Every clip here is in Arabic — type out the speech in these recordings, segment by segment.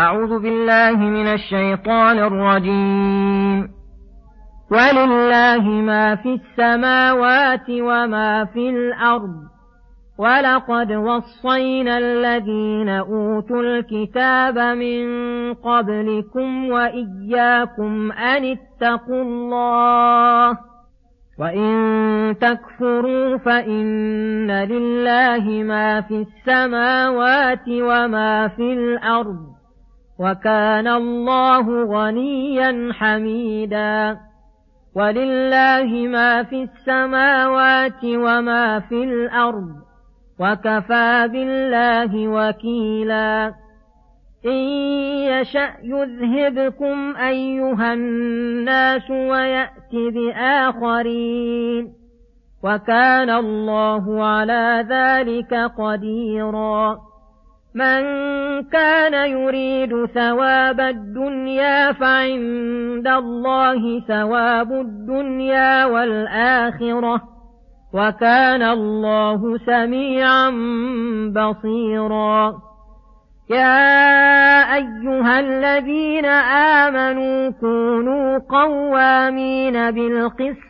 أعوذ بالله من الشيطان الرجيم. ولله ما في السماوات وما في الأرض. ولقد وصينا الذين أوتوا الكتاب من قبلكم وإياكم أن اتقوا الله. وإن تكفروا فإن لله ما في السماوات وما في الأرض. وكان الله غنيا حميدا. ولله ما في السماوات وما في الأرض وكفى بالله وكيلا. إن يشأ يذهبكم أيها الناس ويأت بآخرين. وكان الله على ذلك قديرا. من كان يريد ثواب الدنيا فعند الله ثواب الدنيا والآخرة وكان الله سميعا بصيرا. يا أيها الذين آمنوا كونوا قوامين بالقسط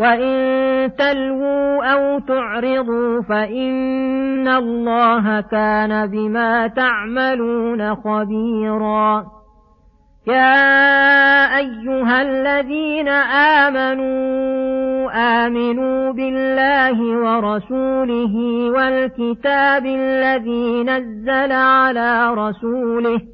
وإن تلووا أو تعرضوا فإن الله كان بما تعملون خبيرا يا أيها الذين آمنوا آمنوا بالله ورسوله والكتاب الذي نزل على رسوله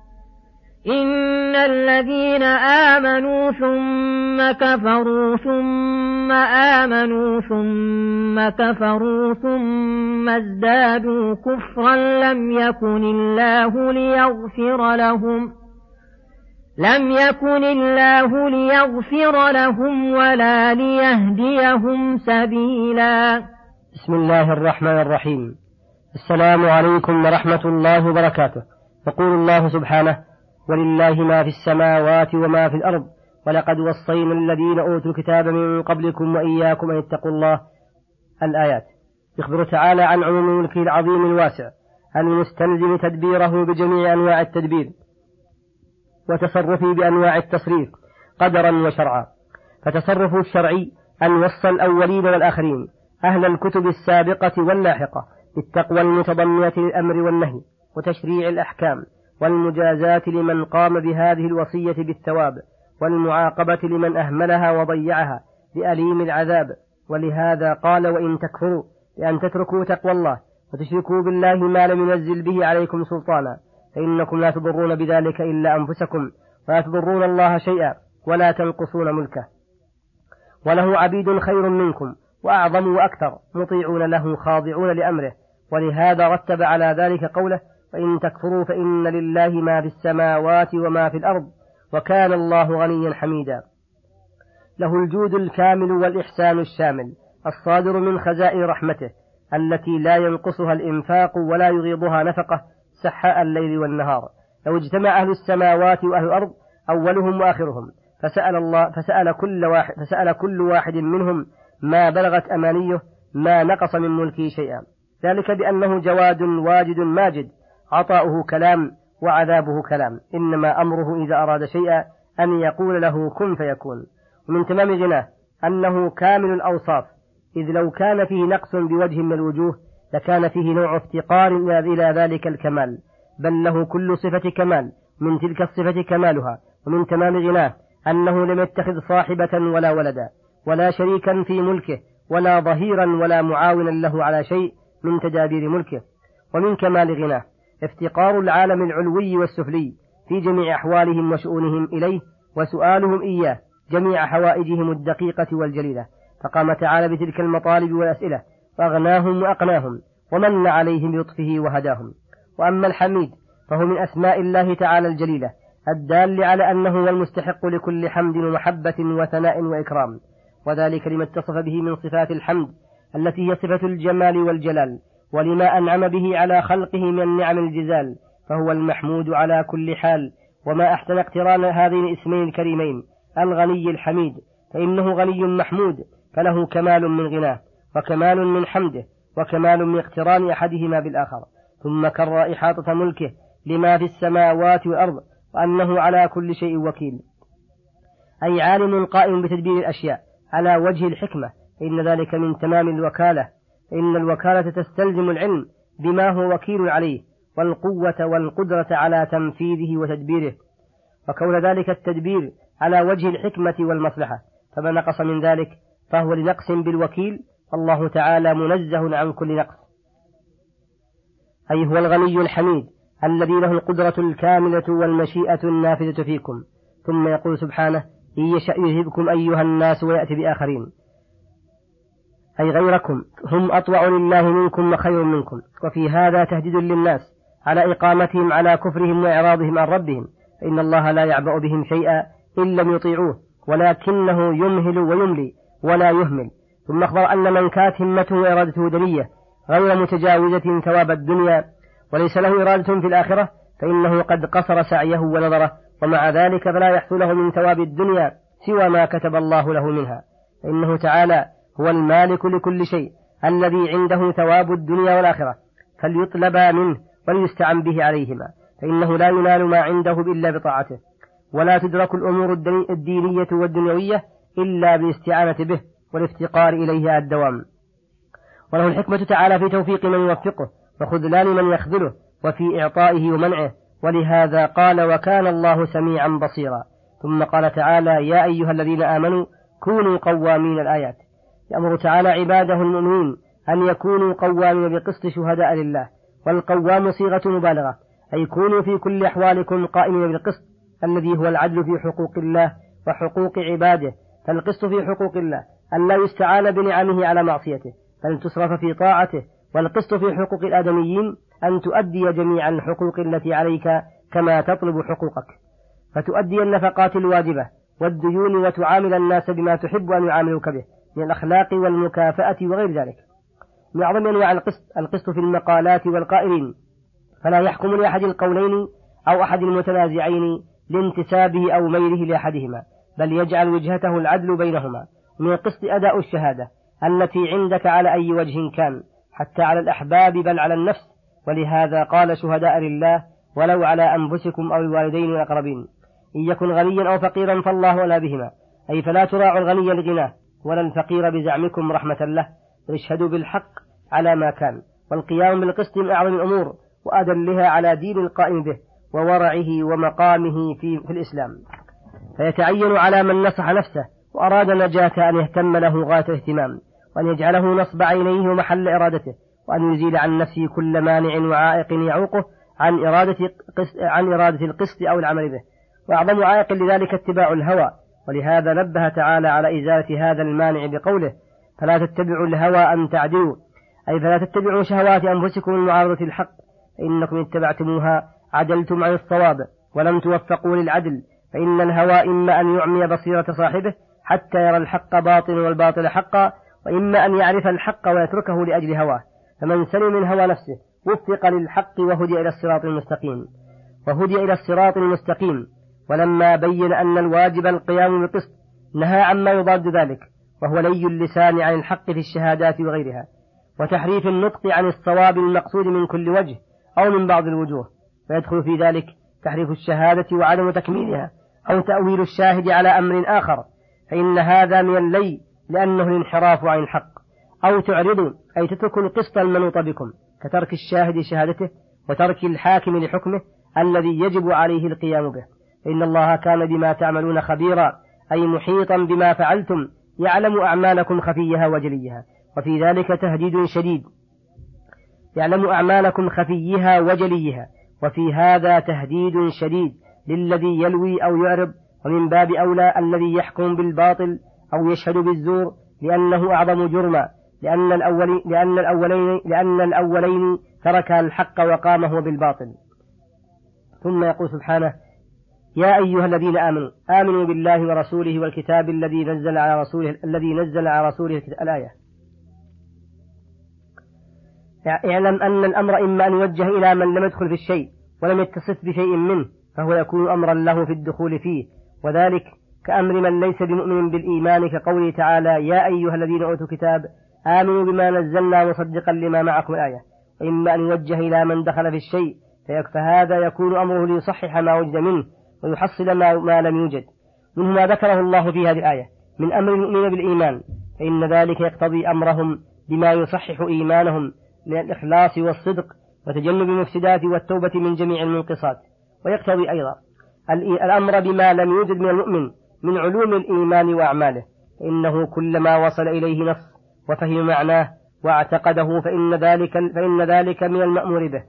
إن الذين آمنوا ثم كفروا ثم آمنوا ثم كفروا ثم ازدادوا كفرا لم يكن الله ليغفر لهم لم يكن الله ليغفر لهم ولا ليهديهم سبيلا بسم الله الرحمن الرحيم. السلام عليكم ورحمة الله وبركاته. يقول الله سبحانه ولله ما في السماوات وما في الأرض ولقد وصينا الذين أوتوا الكتاب من قبلكم وإياكم أن اتقوا الله. الآيات. يخبر تعالى عن عموم ملكه العظيم الواسع المستلزم تدبيره بجميع أنواع التدبير وتصرفه بأنواع التصريف قدرا وشرعا. فتصرفه الشرعي أن وصى الأولين والآخرين أهل الكتب السابقة واللاحقة بالتقوى المتضمنة للأمر والنهي وتشريع الأحكام. والمجازاة لمن قام بهذه الوصية بالثواب والمعاقبة لمن أهملها وضيعها بأليم العذاب. ولهذا قال وإن تكفروا بأن تتركوا تقوى الله وتشركوا بالله ما لم ينزل به عليكم سلطانا فإنكم لا تضرون بذلك إلا أنفسكم ولا تضرون الله شيئا ولا تنقصون ملكه. وله عبيد خير منكم وأعظم وأكثر مطيعون له خاضعون لأمره. ولهذا رتب على ذلك قوله فإن تكفروا فإن لله ما في السماوات وما في الأرض وكان الله غنيا حميدا. له الجود الكامل والإحسان الشامل الصادر من خزائن رحمته التي لا ينقصها الإنفاق ولا يغيضها نفقة سحاء الليل والنهار. لو اجتمع أهل السماوات وأهل الأرض أولهم وآخرهم فسأل الله فسأل كل واحد فسأل كل واحد منهم ما بلغت أمانيه ما نقص من ملكه شيئا. ذلك بأنه جواد واجد ماجد عطاؤه كلام وعذابه كلام. إنما أمره إذا أراد شيئا أن يقول له كن فيكون. ومن تمام غناه أنه كامل الأوصاف. إذ لو كان فيه نقص بوجه من الوجوه لكان فيه نوع افتقار إلى ذلك الكمال. بل له كل صفة كمال من تلك الصفة كمالها. ومن تمام غناه أنه لم يتخذ صاحبة ولا ولدا ولا شريكا في ملكه ولا ظهيرا ولا معاونا له على شيء من تدابير ملكه. ومن كمال غناه افتقار العالم العلوي والسفلي في جميع أحوالهم وشؤونهم إليه وسؤالهم إياه جميع حوائجهم الدقيقة والجليلة. فقام تعالى بتلك المطالب والأسئلة فأغناهم وأقناهم ومن عليهم بلطفه وهداهم. وأما الحميد فهو من أسماء الله تعالى الجليلة الدال على أنه هو المستحق لكل حمد ومحبة وثناء وإكرام. وذلك لما اتصف به من صفات الحمد التي هي صفة الجمال والجلال. ولما أنعم به على خلقه من النعم الجزال فهو المحمود على كل حال. وما أحسن اقتران هذين الاسمين الكريمين الغني الحميد فإنه غني محمود فله كمال من غناه وكمال من حمده وكمال من اقتران أحدهما بالآخر. ثم كرر إحاطة ملكه لما في السماوات والأرض وأنه على كل شيء وكيل. أي عالم قائم بتدبير الأشياء على وجه الحكمة إن ذلك من تمام الوكالة. إن الوكالة تستلزم العلم بما هو وكيل عليه والقوة والقدرة على تنفيذه وتدبيره. وكون ذلك التدبير على وجه الحكمة والمصلحة فما نقص من ذلك فهو لنقص بالوكيل فالله تعالى منزه عن كل نقص. أي هو الغني الحميد الذي له القدرة الكاملة والمشيئة النافذة فيكم ثم يقول سبحانه إن يشأ يذهبكم أيها الناس ويأتي بآخرين. أي غيركم هم أطوع لله منكم وخير منكم. وفي هذا تهديد للناس على إقامتهم على كفرهم وإعراضهم عن ربهم. فإن الله لا يعبأ بهم شيئا إن لم يطيعوه ولكنه يمهل ويملي ولا يهمل. ثم أخبر أن من كانت همته وإرادته دنية غير متجاوزة ثواب الدنيا وليس له إرادة في الآخرة فإنه قد قصر سعيه ونظره ومع ذلك فلا يحصل له من ثواب الدنيا سوى ما كتب الله له منها. فإنه تعالى هو المالك لكل شيء الذي عنده ثواب الدنيا والآخرة فليطلبا منه وليستعن به عليهما فإنه لا ينال ما عنده إلا بطاعته. ولا تدرك الأمور الدينية والدنيوية إلا بالاستعانة به والافتقار إليه الدوام. وله الحكمة تعالى في توفيق من يوفقه وخذلان من يخذله وفي إعطائه ومنعه. ولهذا قال وكان الله سميعا بصيرا ثم قال تعالى يا أيها الذين آمنوا كونوا قوامين الآيات يأمر تعالى عباده المؤمنين أن يكونوا قوامين بقسط شهداء لله والقوام صيغة مبالغة أي كونوا في كل أحوالكم قائمين بالقسط الذي هو العدل في حقوق الله وحقوق عباده فالقسط في حقوق الله أن لا يستعان بنعمه على معصيته بل تصرف في طاعته والقسط في حقوق الآدميين أن تؤدي جميع الحقوق التي عليك كما تطلب حقوقك. فتؤدي النفقات الواجبة والديون وتعامل الناس بما تحب أن يعاملوك به. من الأخلاق والمكافأة وغير ذلك. من أعظم أنواع القسط القسط في المقالات والقائلين. فلا يحكم لأحد القولين أو أحد المتنازعين لانتسابه أو ميله لأحدهما بل يجعل وجهته العدل بينهما. من القسط أداء الشهادة التي عندك على أي وجه كان حتى على الأحباب بل على النفس. ولهذا قال شهداء لله ولو على أنفسكم أو الوالدين والأقربين إن يكن غنيا أو فقيرا فالله ولا بهما. أي فلا تراعوا الغني لغناه. ولا الفقير بزعمكم رحمة له اشهدوا بالحق على ما كان والقيام بالقسط من أعظم الأمور وأدلها على دين القائم به وورعه ومقامه في, في الإسلام. فيتعين على من نصح نفسه وأراد نجاة أن يهتم له غاية الاهتمام وأن يجعله نصب عينيه ومحل إرادته وأن يزيل عن نفسه كل مانع وعائق يعوقه عن إرادة عن إرادة القسط أو العمل به. وأعظم عائق لذلك اتباع الهوى ولهذا نبه تعالى على إزالة هذا المانع بقوله فلا تتبعوا الهوى أن تعدلوا أي فلا تتبعوا شهوات أنفسكم المعارضة الحق فإنكم إن اتبعتموها عدلتم عن الصواب ولم توفقوا للعدل فإن الهوى إما أن يعمي بصيرة صاحبه حتى يرى الحق باطلا والباطل حقا وإما أن يعرف الحق ويتركه لأجل هواه فمن سلم من هوى نفسه وفق للحق وهدي إلى الصراط المستقيم وهدي إلى الصراط المستقيم. ولما بين أن الواجب القيام بالقسط نهى عما يضاد ذلك وهو لي اللسان عن الحق في الشهادات وغيرها وتحريف النطق عن الصواب المقصود من كل وجه أو من بعض الوجوه فيدخل في ذلك تحريف الشهادة وعدم تكميلها أو تأويل الشاهد على أمر آخر فإن هذا من اللي لأنه الانحراف عن الحق أو تعرضوا أي تتركوا القسط المنوط بكم كترك الشاهد شهادته وترك الحاكم لحكمه الذي يجب عليه القيام به. إن الله كان بما تعملون خبيرا أي محيطا بما فعلتم يعلم أعمالكم خفيها وجليها. وفي ذلك تهديد شديد. يعلم أعمالكم خفيها وجليها. وفي هذا تهديد شديد للذي يلوي أو يعرض ومن باب أولى الذي يحكم بالباطل أو يشهد بالزور لأنه أعظم جرما. لأن الأولين لأن الأولين لأن الأولين ترك الحق وقام هو بالباطل. ثم يقول سبحانه يا أيها الذين آمنوا آمنوا بالله ورسوله والكتاب الذي نزل على رسوله الذي نزل على رسوله الآية. اعلم أن الأمر إما أن يوجه إلى من لم يدخل في الشيء ولم يتصف بشيء منه فهو يكون أمرا له في الدخول فيه. وذلك كأمر من ليس بمؤمن بالإيمان كقوله تعالى يا أيها الذين أوتوا الكتاب آمنوا بما نزلنا مصدقا لما معكم الآية. وإما أن يوجه إلى من دخل في الشيء فهذا يكون أمره ليصحح ما وجد منه. ويحصل ما, لم يوجد. منه ما ذكره الله في هذه الآية. من أمر المؤمنين بالإيمان فإن ذلك يقتضي أمرهم بما يصحح إيمانهم من الإخلاص والصدق وتجنب المفسدات والتوبة من جميع المنقصات. ويقتضي أيضا الأمر بما لم يوجد من المؤمن من علوم الإيمان وأعماله. فإنه كلما وصل إليه نص وفهم معناه واعتقده فإن ذلك فإن ذلك من المأمور به.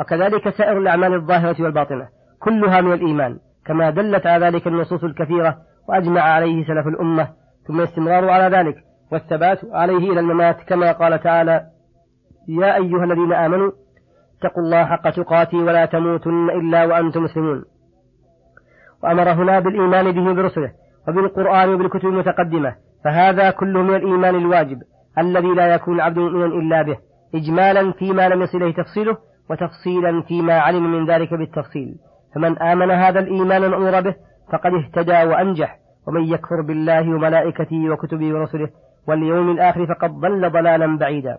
وكذلك سائر الأعمال الظاهرة والباطنة. كلها من الإيمان كما دلت على ذلك النصوص الكثيرة وأجمع عليه سلف الأمة ثم الاستمرار على ذلك والثبات عليه إلى الممات كما قال تعالى يا أيها الذين آمنوا اتقوا الله حق تقاته ولا تموتن إلا وأنتم مسلمون. وأمر هنا بالإيمان به برسله وبالقرآن وبالكتب المتقدمة فهذا كله من الإيمان الواجب الذي لا يكون عبد مؤمنا إلا به إجمالا فيما لم يصل إليه تفصيله وتفصيلا فيما علم من ذلك بالتفصيل. فمن آمن هذا الإيمان المأمور به فقد اهتدى وأنجح. ومن يكفر بالله وملائكته وكتبه ورسله واليوم الآخر فقد ضل ضلالا بعيدا.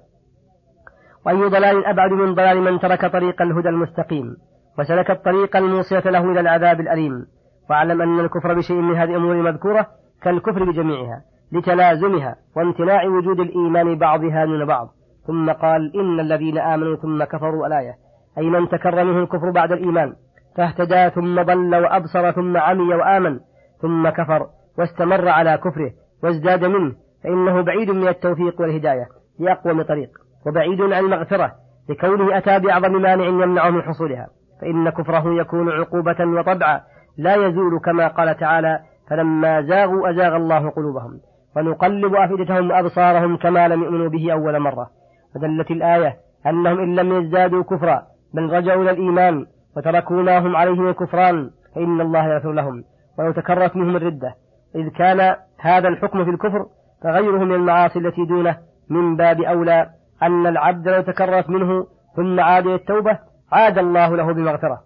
وأي ضلال أبعد من ضلال من ترك طريق الهدى المستقيم وسلك الطريق الموصلة له إلى العذاب الأليم. واعلم أن الكفر بشيء من هذه الأمور المذكورة كالكفر بجميعها لتلازمها وامتناع وجود الإيمان بعضها من بعض. ثم قال إن الذين آمنوا ثم كفروا ألآية. أي من تكرر منه الكفر بعد الإيمان. فاهتدى ثم ضل وأبصر ثم عمي وآمن ثم كفر واستمر على كفره وازداد منه فإنه بعيد من التوفيق والهداية لأقوم طريق وبعيد عن المغفرة لكونه أتى بأعظم مانع يمنعه من حصولها فإن كفره يكون عقوبة وطبعا لا يزول كما قال تعالى فلما زاغوا أزاغ الله قلوبهم ونقلب أفئدتهم وأبصارهم كما لم يؤمنوا به أول مرة فدلت الآية أنهم إن لم يزدادوا كفرا بل رجعوا إلى الإيمان وتركوا ما هم عليه من الكفران فإن الله يغفر لهم. ولو تكررت منهم الردة إذ كان هذا الحكم في الكفر فغيره من المعاصي التي دونه من باب أولى أن العبد لو تكررت منه ثم عاد إلى التوبة عاد الله له بمغفرة.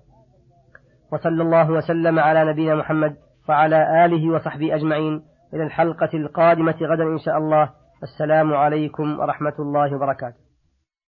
وصلى الله وسلم على نبينا محمد وعلى آله وصحبه أجمعين. إلى الحلقة القادمة غدا إن شاء الله. السلام عليكم ورحمة الله وبركاته.